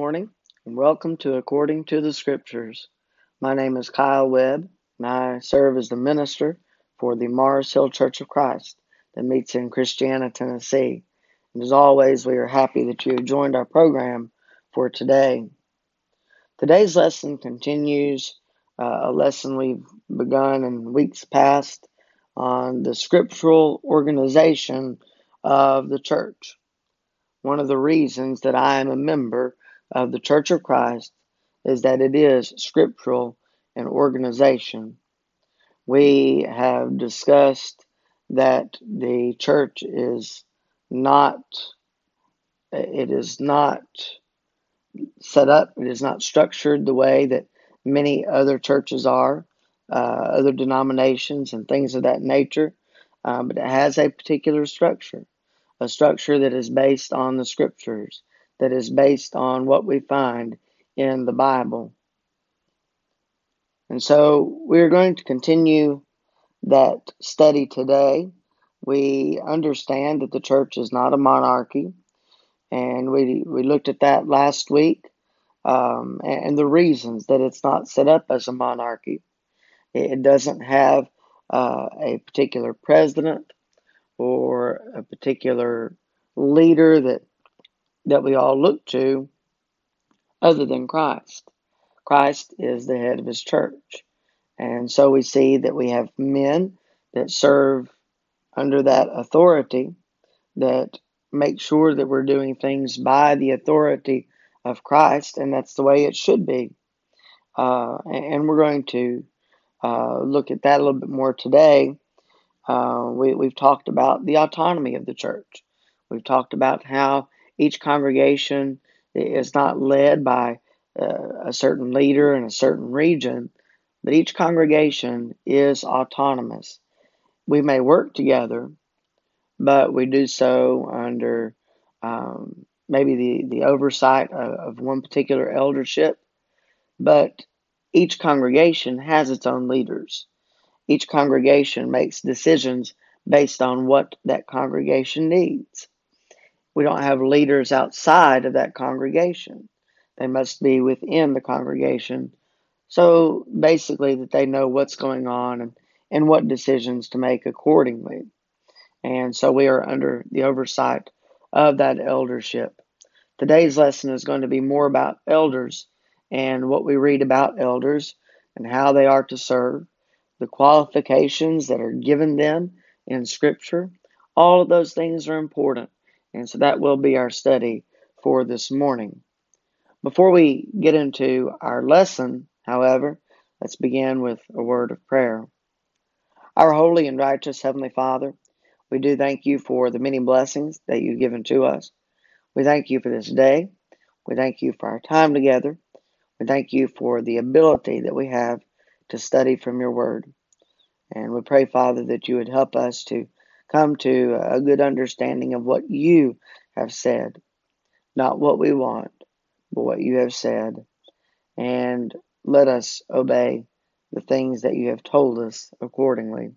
Good morning and welcome to According to the Scriptures. My name is Kyle Webb and I serve as the minister for the Mars Hill Church of Christ that meets in Christiana, Tennessee. And as always, we are happy that you have joined our program for today. Today's lesson continues uh, a lesson we've begun in weeks past on the scriptural organization of the church. One of the reasons that I am a member of the Church of Christ is that it is scriptural in organization. We have discussed that the church is not it is not set up, it is not structured the way that many other churches are, uh, other denominations and things of that nature, um, but it has a particular structure, a structure that is based on the scriptures that is based on what we find in the Bible. And so we're going to continue that study today. We understand that the church is not a monarchy, and we, we looked at that last week um, and the reasons that it's not set up as a monarchy. It doesn't have uh, a particular president or a particular leader that that we all look to other than Christ. Christ is the head of his church. And so we see that we have men that serve under that authority that make sure that we're doing things by the authority of Christ, and that's the way it should be. Uh, and we're going to uh, look at that a little bit more today. Uh, we, we've talked about the autonomy of the church. We've talked about how each congregation is not led by uh, a certain leader in a certain region, but each congregation is autonomous. We may work together, but we do so under um, maybe the, the oversight of, of one particular eldership. But each congregation has its own leaders. Each congregation makes decisions based on what that congregation needs. We don't have leaders outside of that congregation. They must be within the congregation. So basically, that they know what's going on and, and what decisions to make accordingly. And so we are under the oversight of that eldership. Today's lesson is going to be more about elders and what we read about elders and how they are to serve, the qualifications that are given them in Scripture. All of those things are important. And so that will be our study for this morning. Before we get into our lesson, however, let's begin with a word of prayer. Our holy and righteous Heavenly Father, we do thank you for the many blessings that you've given to us. We thank you for this day. We thank you for our time together. We thank you for the ability that we have to study from your word. And we pray, Father, that you would help us to come to a good understanding of what you have said, not what we want, but what you have said. And let us obey the things that you have told us accordingly.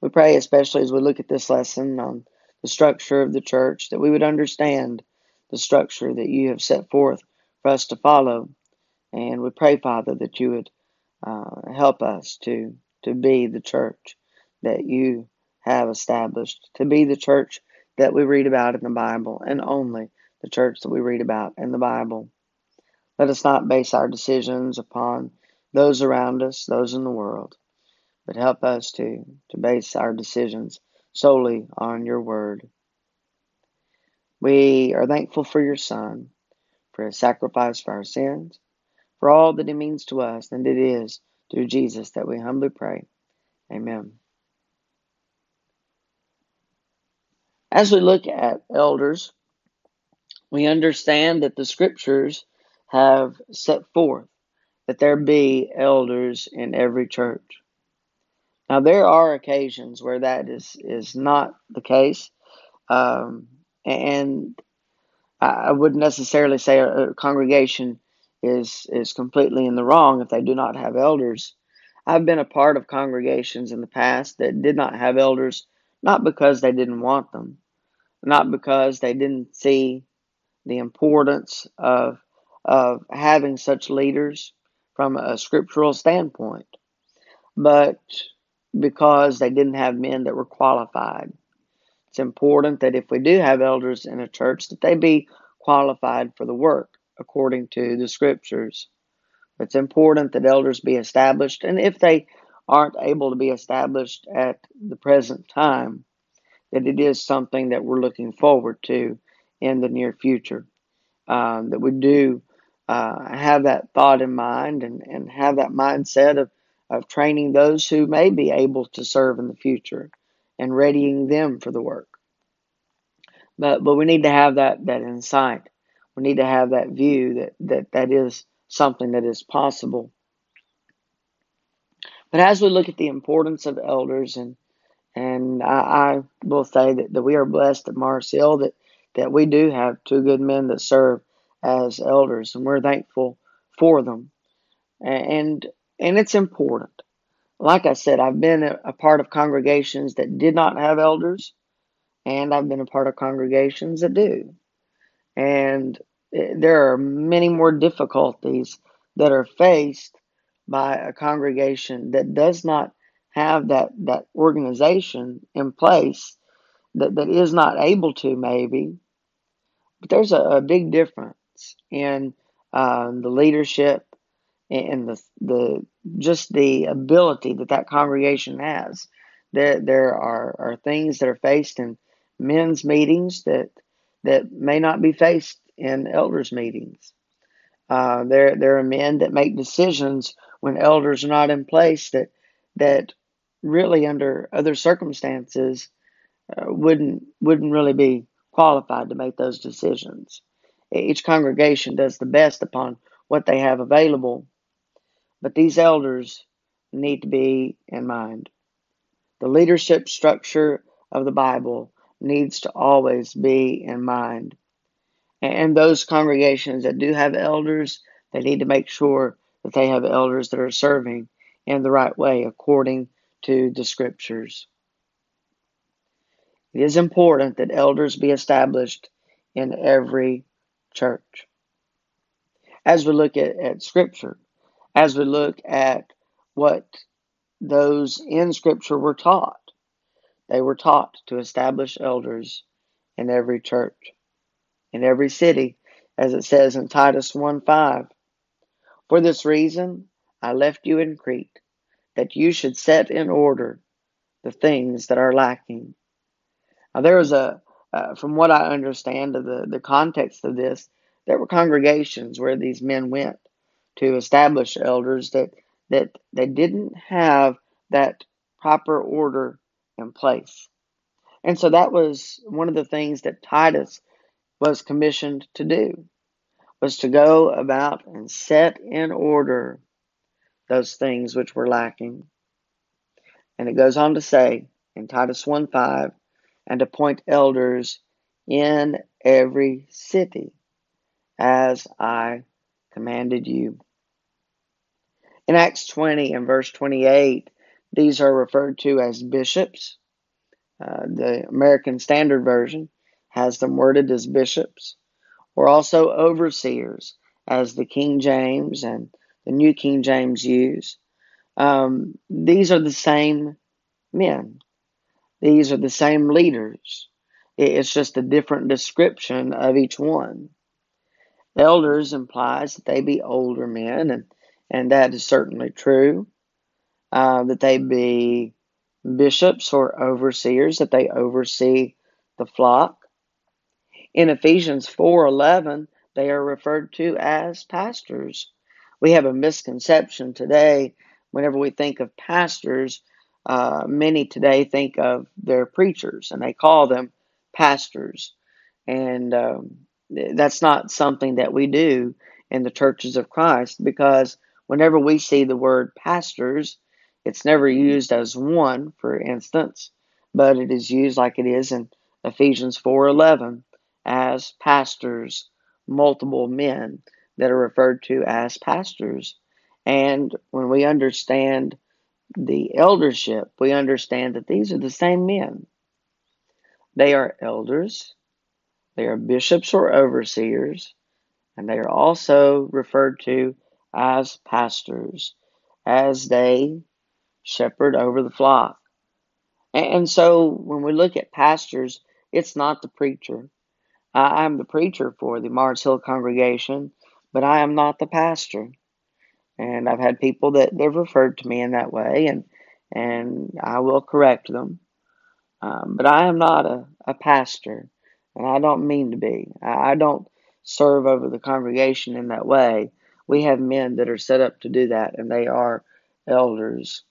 We pray, especially as we look at this lesson on the structure of the church, that we would understand the structure that you have set forth for us to follow. And we pray, Father, that you would uh, help us to, to be the church that you have established to be the church that we read about in the Bible and only the church that we read about in the Bible. Let us not base our decisions upon those around us, those in the world, but help us to, to base our decisions solely on your word. We are thankful for your Son, for his sacrifice for our sins, for all that he means to us, and it is through Jesus that we humbly pray. Amen. As we look at elders, we understand that the scriptures have set forth that there be elders in every church. Now, there are occasions where that is, is not the case, um, and I wouldn't necessarily say a, congregation is is completely in the wrong if they do not have elders. I've been a part of congregations in the past that did not have elders, not because they didn't want them, not because they didn't see the importance of of having such leaders from a scriptural standpoint, but because they didn't have men that were qualified. It's important that if we do have elders in a church, that they be qualified for the work according to the scriptures. It's important that elders be established, and if they aren't able to be established at the present time, that it is something that we're looking forward to in the near future. Um, that we do uh, have that thought in mind and, and have that mindset of, of training those who may be able to serve in the future and readying them for the work. But but we need to have that that insight. We need to have that view that that, that is something that is possible. But as we look at the importance of elders and and I, I will say that, that we are blessed at Mars Hill that, that we do have two good men that serve as elders, and we're thankful for them. And and it's important. Like I said, I've been a, a part of congregations that did not have elders, and I've been a part of congregations that do. And eh, there are many more difficulties that are faced by a congregation that does not have that, that organization in place that, that is not able to maybe but there's a, a big difference in uh, the leadership and the the just the ability that that congregation has. There there are, are things that are faced in men's meetings that that may not be faced in elders meetings. Uh, there there are men that make decisions when elders are not in place that that really under other circumstances uh, wouldn't wouldn't really be qualified to make those decisions. Each congregation does the best upon what they have available, but these elders need to be in mind. The leadership structure of the Bible needs to always be in mind. And those congregations that do have elders, they need to make sure that they have elders that are serving in the right way according to the scriptures. It is important that elders be established in every church. As we look at, at Scripture, as we look at what those in Scripture were taught, they were taught to establish elders in every church, in every city, as it says in Titus 1 5. For this reason, I left you in Crete, that you should set in order the things that are lacking now, there was a, uh, from what I understand of the, the context of this, there were congregations where these men went to establish elders that, that they didn't have that proper order in place. And so that was one of the things that Titus was commissioned to do was to go about and set in order those things which were lacking. And it goes on to say in Titus 1 5, and appoint elders in every city, as I commanded you. In Acts 20 and verse 28, these are referred to as bishops. Uh, the American Standard Version has them worded as bishops, or also overseers, as the King James and the New King James use. Um, these are the same men. These are the same leaders. It's just a different description of each one. Elders implies that they be older men, and, and that is certainly true. Uh, that they be bishops or overseers, that they oversee the flock. In Ephesians 4:11, they are referred to as pastors. We have a misconception today whenever we think of pastors uh, many today think of their preachers and they call them pastors. And um, that's not something that we do in the churches of Christ because whenever we see the word pastors, it's never used as one, for instance, but it is used like it is in Ephesians 4:11 as pastors, multiple men that are referred to as pastors. And when we understand the eldership, we understand that these are the same men. They are elders, They are bishops or overseers, and they are also referred to as pastors as they shepherd over the flock. And so when we look at pastors, it's not the preacher. I am the preacher for the Mars Hill congregation, but I am not the pastor. And I've had people that they've referred to me in that way, and and I will correct them. Um, but I am not a, a pastor, and I don't mean to be. I, I don't serve over the congregation in that way. We have men that are set up to do that, and they are elders.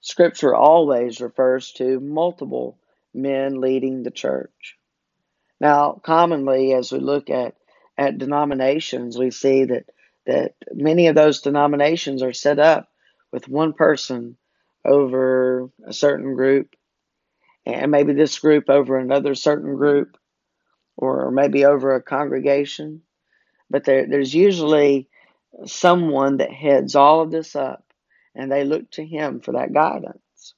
Scripture always refers to multiple men leading the church. Now, commonly, as we look at, at denominations, we see that, that many of those denominations are set up with one person over a certain group, and maybe this group over another certain group, or maybe over a congregation. But there, there's usually someone that heads all of this up, and they look to him for that guidance.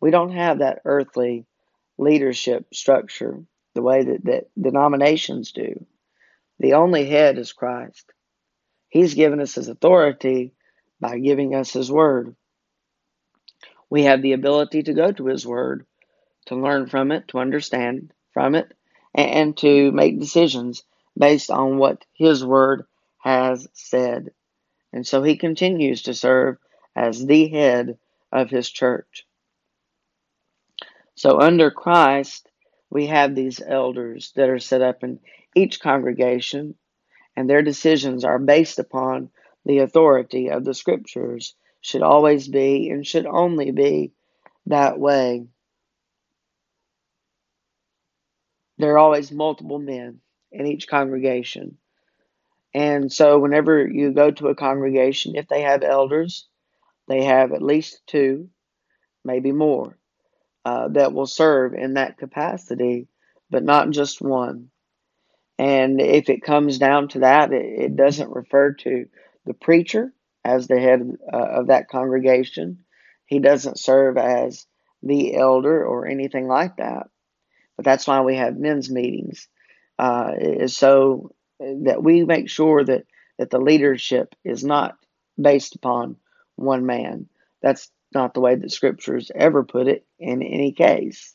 We don't have that earthly leadership structure the way that, that denominations do. The only head is Christ. He's given us his authority by giving us his word. We have the ability to go to his word, to learn from it, to understand from it, and to make decisions based on what his word has said. And so he continues to serve as the head of his church. So under Christ, we have these elders that are set up in each congregation, and their decisions are based upon the authority of the scriptures, should always be and should only be that way. There are always multiple men in each congregation. And so, whenever you go to a congregation, if they have elders, they have at least two, maybe more uh, that will serve in that capacity, but not just one. And if it comes down to that, it, it doesn't refer to the preacher as the head uh, of that congregation. He doesn't serve as the elder or anything like that. But that's why we have men's meetings, uh, is so that we make sure that, that the leadership is not based upon one man. That's not the way that scriptures ever put it in any case.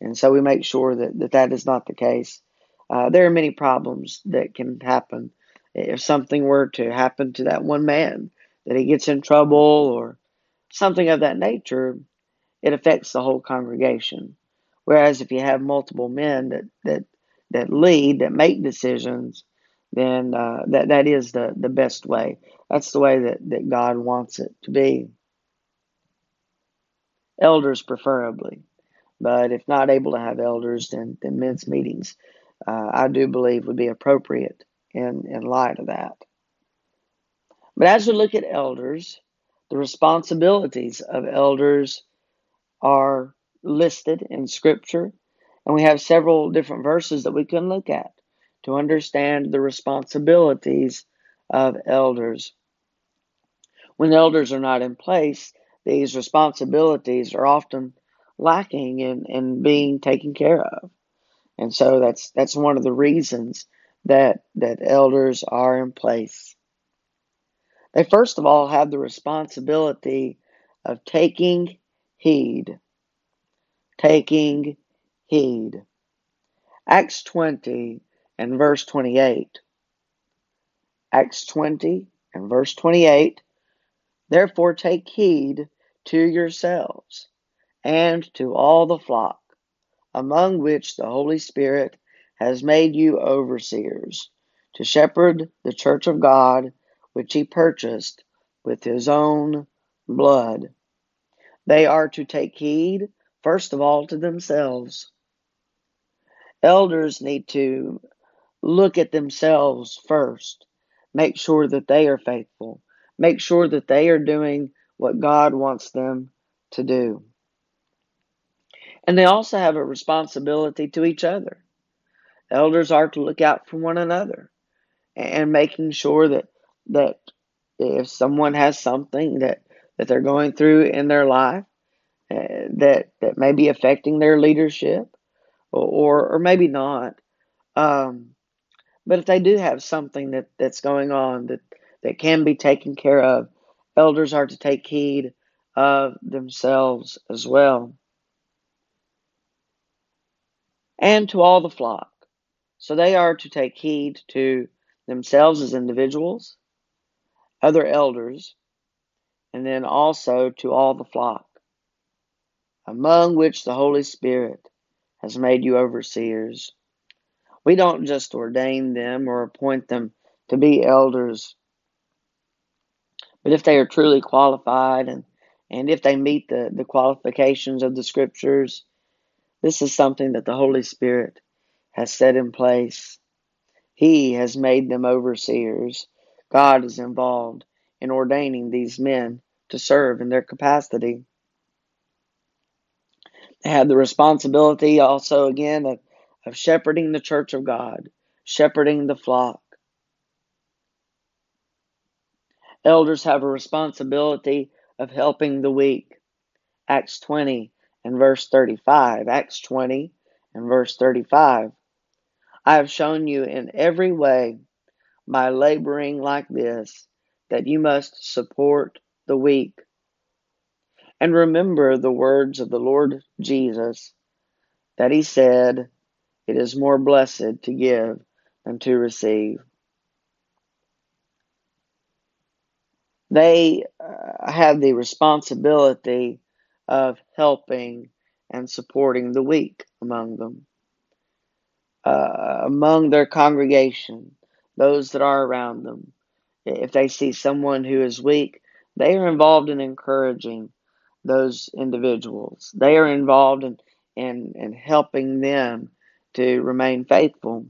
And so we make sure that that, that is not the case. Uh, there are many problems that can happen if something were to happen to that one man, that he gets in trouble or something of that nature, it affects the whole congregation. Whereas if you have multiple men that that that lead, that make decisions, then uh, that that is the the best way. That's the way that that God wants it to be elders preferably. But if not able to have elders, then, then men's meetings, uh, I do believe, would be appropriate in, in light of that. But as we look at elders, the responsibilities of elders are listed in Scripture, and we have several different verses that we can look at to understand the responsibilities of elders. When elders are not in place, these responsibilities are often lacking in, in being taken care of. And so that's that's one of the reasons that that elders are in place. They first of all have the responsibility of taking heed. Taking heed. Acts 20 and verse 28. Acts 20 and verse 28. Therefore take heed to yourselves and to all the flock, among which the Holy Spirit has made you overseers, to shepherd the church of God, which he purchased with his own blood. They are to take heed, first of all, to themselves. Elders need to look at themselves first, make sure that they are faithful, make sure that they are doing what God wants them to do. And they also have a responsibility to each other. Elders are to look out for one another and making sure that that if someone has something that, that they're going through in their life uh, that that may be affecting their leadership or or maybe not. Um, but if they do have something that, that's going on that, that can be taken care of, elders are to take heed of themselves as well. And to all the flock. So they are to take heed to themselves as individuals, other elders, and then also to all the flock, among which the Holy Spirit has made you overseers. We don't just ordain them or appoint them to be elders, but if they are truly qualified and, and if they meet the, the qualifications of the scriptures, this is something that the Holy Spirit has set in place. He has made them overseers. God is involved in ordaining these men to serve in their capacity. They have the responsibility also, again, of of shepherding the church of God, shepherding the flock. Elders have a responsibility of helping the weak. Acts 20 and verse 35. Acts 20 and verse 35. I have shown you in every way by laboring like this that you must support the weak. And remember the words of the Lord Jesus that he said, it is more blessed to give than to receive. They uh, have the responsibility of helping and supporting the weak among them, uh, among their congregation, those that are around them. If they see someone who is weak, they are involved in encouraging those individuals. They are involved in, in, in helping them to remain faithful.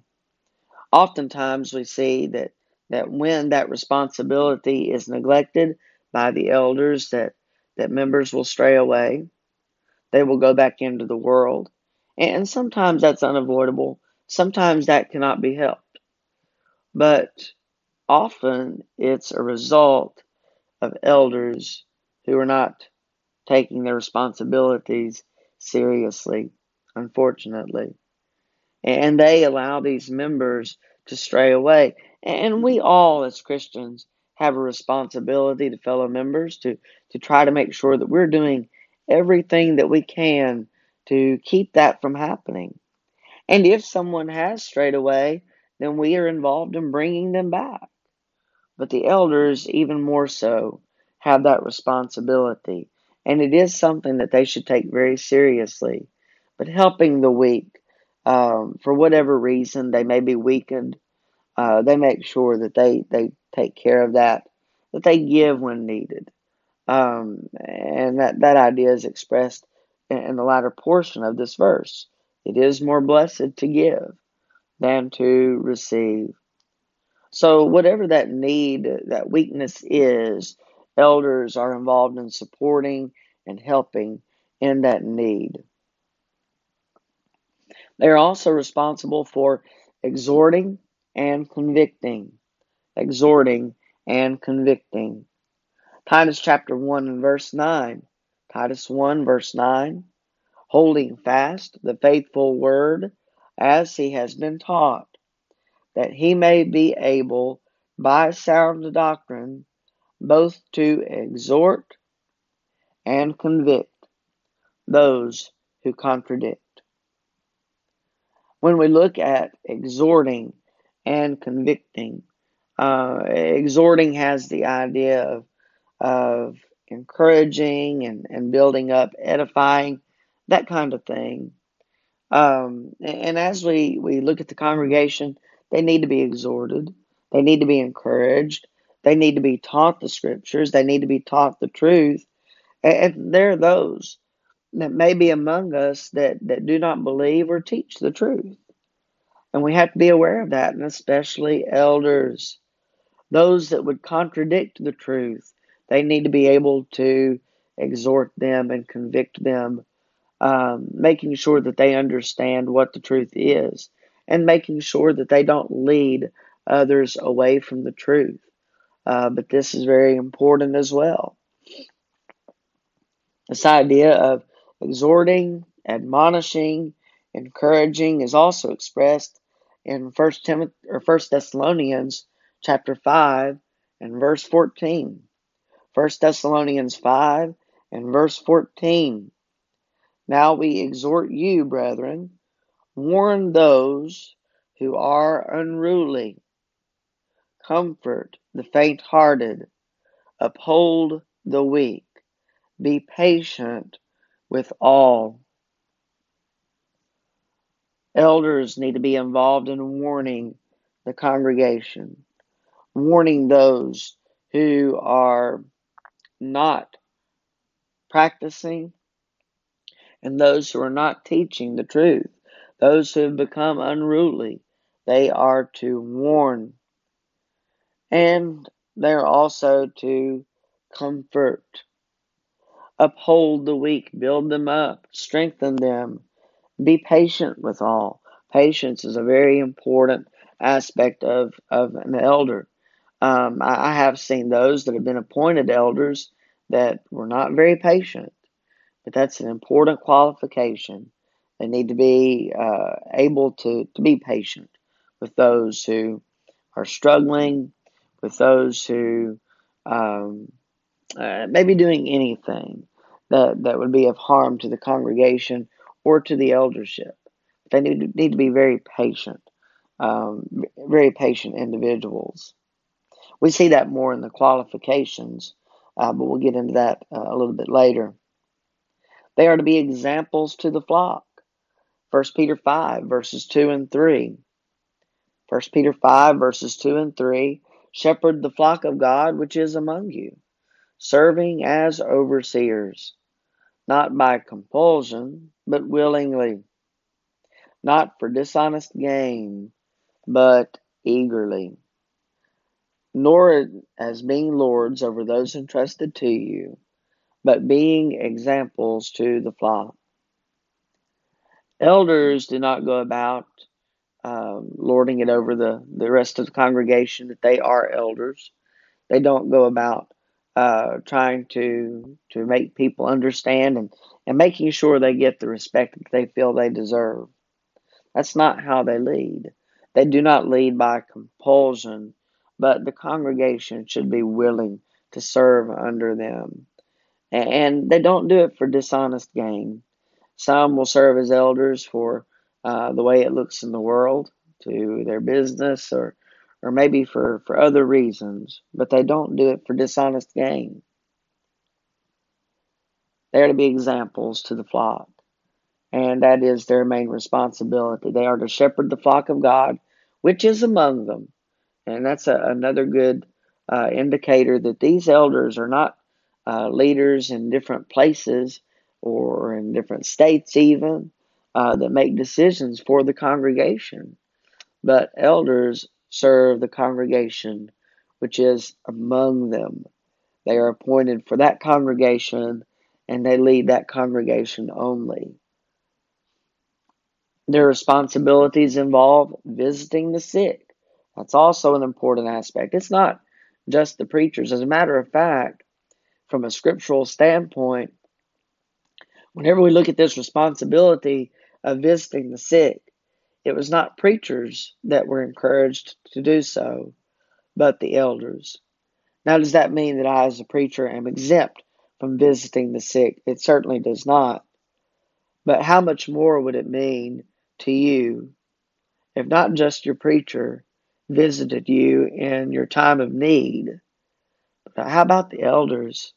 Oftentimes, we see that, that when that responsibility is neglected by the elders, that, that members will stray away. They will go back into the world. And sometimes that's unavoidable. Sometimes that cannot be helped. But often it's a result of elders who are not taking their responsibilities seriously, unfortunately and they allow these members to stray away. And we all, as Christians, have a responsibility to fellow members to, to try to make sure that we're doing everything that we can to keep that from happening. And if someone has strayed away, then we are involved in bringing them back. But the elders, even more so, have that responsibility. And it is something that they should take very seriously. But helping the weak, um, for whatever reason they may be weakened, uh, they make sure that they, they take care of that, that they give when needed. Um, and that, that idea is expressed in, in the latter portion of this verse. It is more blessed to give than to receive. So, whatever that need, that weakness is, elders are involved in supporting and helping in that need. They are also responsible for exhorting and convicting. Exhorting and convicting. Titus chapter 1 and verse 9. Titus 1 verse 9. Holding fast the faithful word as he has been taught, that he may be able by sound doctrine both to exhort and convict those who contradict when we look at exhorting and convicting, uh, exhorting has the idea of, of encouraging and, and building up, edifying, that kind of thing. Um, and as we, we look at the congregation, they need to be exhorted, they need to be encouraged, they need to be taught the scriptures, they need to be taught the truth. And there are those that may be among us that, that do not believe or teach the truth. And we have to be aware of that, and especially elders, those that would contradict the truth. They need to be able to exhort them and convict them, um, making sure that they understand what the truth is, and making sure that they don't lead others away from the truth. Uh, but this is very important as well. This idea of exhorting, admonishing, Encouraging is also expressed in First Timothy or First Thessalonians chapter 5 and verse 14. First Thessalonians 5 and verse 14. Now we exhort you, brethren, warn those who are unruly, comfort the faint hearted, uphold the weak, be patient with all. Elders need to be involved in warning the congregation, warning those who are not practicing and those who are not teaching the truth, those who have become unruly, they are to warn. And they are also to comfort, uphold the weak, build them up, strengthen them, be patient with all. Patience is a very important aspect of, of an elder. Um, I, I have seen those that have been appointed elders that were not very patient, but that's an important qualification. They need to be uh, able to, to be patient with those who are struggling, with those who um, uh, may be doing anything that, that would be of harm to the congregation or to the eldership. They need to, need to be very patient, um, very patient individuals. We see that more in the qualifications, uh, but we'll get into that uh, a little bit later. They are to be examples to the flock. 1 Peter 5, verses 2 and 3. 1 Peter 5, verses 2 and 3 Shepherd the flock of God which is among you, serving as overseers, not by compulsion, but willingly, not for dishonest gain, but eagerly nor as being lords over those entrusted to you, but being examples to the flock. Elders do not go about um, lording it over the, the rest of the congregation that they are elders. They don't go about uh, trying to to make people understand and, and making sure they get the respect that they feel they deserve. That's not how they lead. They do not lead by compulsion but the congregation should be willing to serve under them. And they don't do it for dishonest gain. Some will serve as elders for uh, the way it looks in the world, to their business, or or maybe for, for other reasons, but they don't do it for dishonest gain. They are to be examples to the flock, and that is their main responsibility. They are to shepherd the flock of God, which is among them, and that's a, another good uh, indicator that these elders are not uh, leaders in different places or in different states, even uh, that make decisions for the congregation. But elders serve the congregation which is among them. They are appointed for that congregation and they lead that congregation only. Their responsibilities involve visiting the sick, that's also an important aspect. It's not just the preachers. As a matter of fact, from a scriptural standpoint, whenever we look at this responsibility of visiting the sick, it was not preachers that were encouraged to do so, but the elders. Now, does that mean that I, as a preacher, am exempt from visiting the sick? It certainly does not. But how much more would it mean to you if not just your preacher, visited you in your time of need. But how about the elders?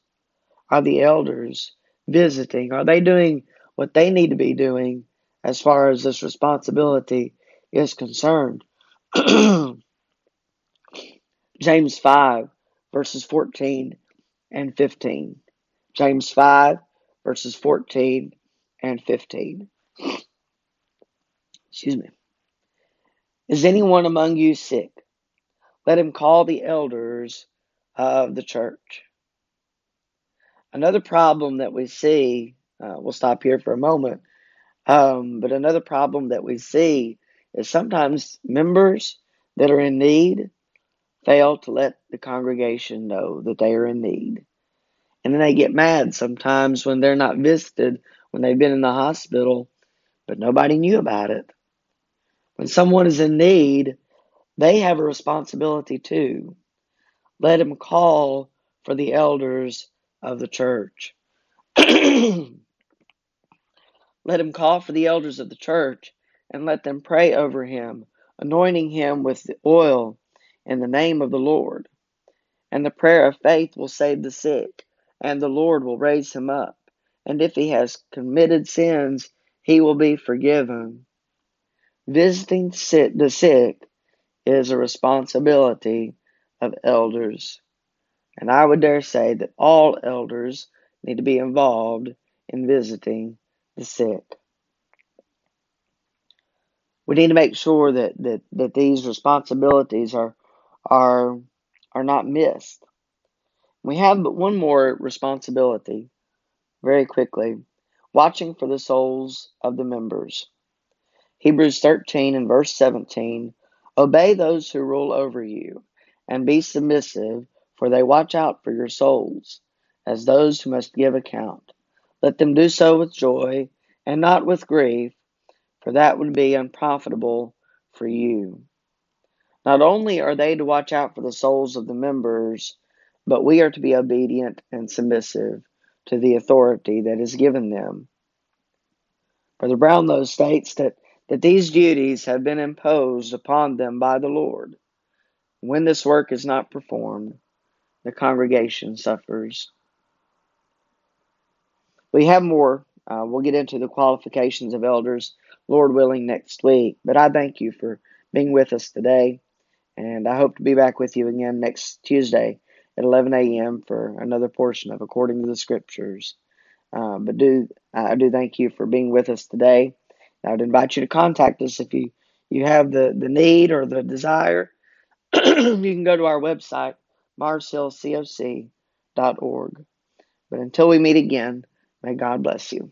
Are the elders visiting? Are they doing what they need to be doing as far as this responsibility is concerned? James 5, verses 14 and 15. James 5, verses 14 and 15. Excuse me. Is anyone among you sick? Let him call the elders of the church. Another problem that we see, uh, we'll stop here for a moment, um, but another problem that we see is sometimes members that are in need fail to let the congregation know that they are in need. And then they get mad sometimes when they're not visited, when they've been in the hospital but nobody knew about it. When someone is in need, they have a responsibility too. Let him call for the elders of the church. let him call for the elders of the church and let them pray over him, anointing him with the oil in the name of the Lord. And the prayer of faith will save the sick, and the Lord will raise him up. And if he has committed sins, he will be forgiven. Visiting the sick is a responsibility of elders. And I would dare say that all elders need to be involved in visiting the sick. We need to make sure that, that, that these responsibilities are are are not missed. We have but one more responsibility, very quickly, watching for the souls of the members. Hebrews 13 and verse 17 Obey those who rule over you, and be submissive, for they watch out for your souls, as those who must give account. Let them do so with joy, and not with grief, for that would be unprofitable for you. Not only are they to watch out for the souls of the members, but we are to be obedient and submissive to the authority that is given them. Brother Brownlow states that that these duties have been imposed upon them by the Lord. When this work is not performed, the congregation suffers. We have more. Uh, we'll get into the qualifications of elders, Lord willing, next week. But I thank you for being with us today, and I hope to be back with you again next Tuesday at 11 a.m. for another portion of According to the Scriptures. Uh, but do I do thank you for being with us today. I would invite you to contact us if you, you have the, the need or the desire. you can go to our website, marshillcoc.org. But until we meet again, may God bless you.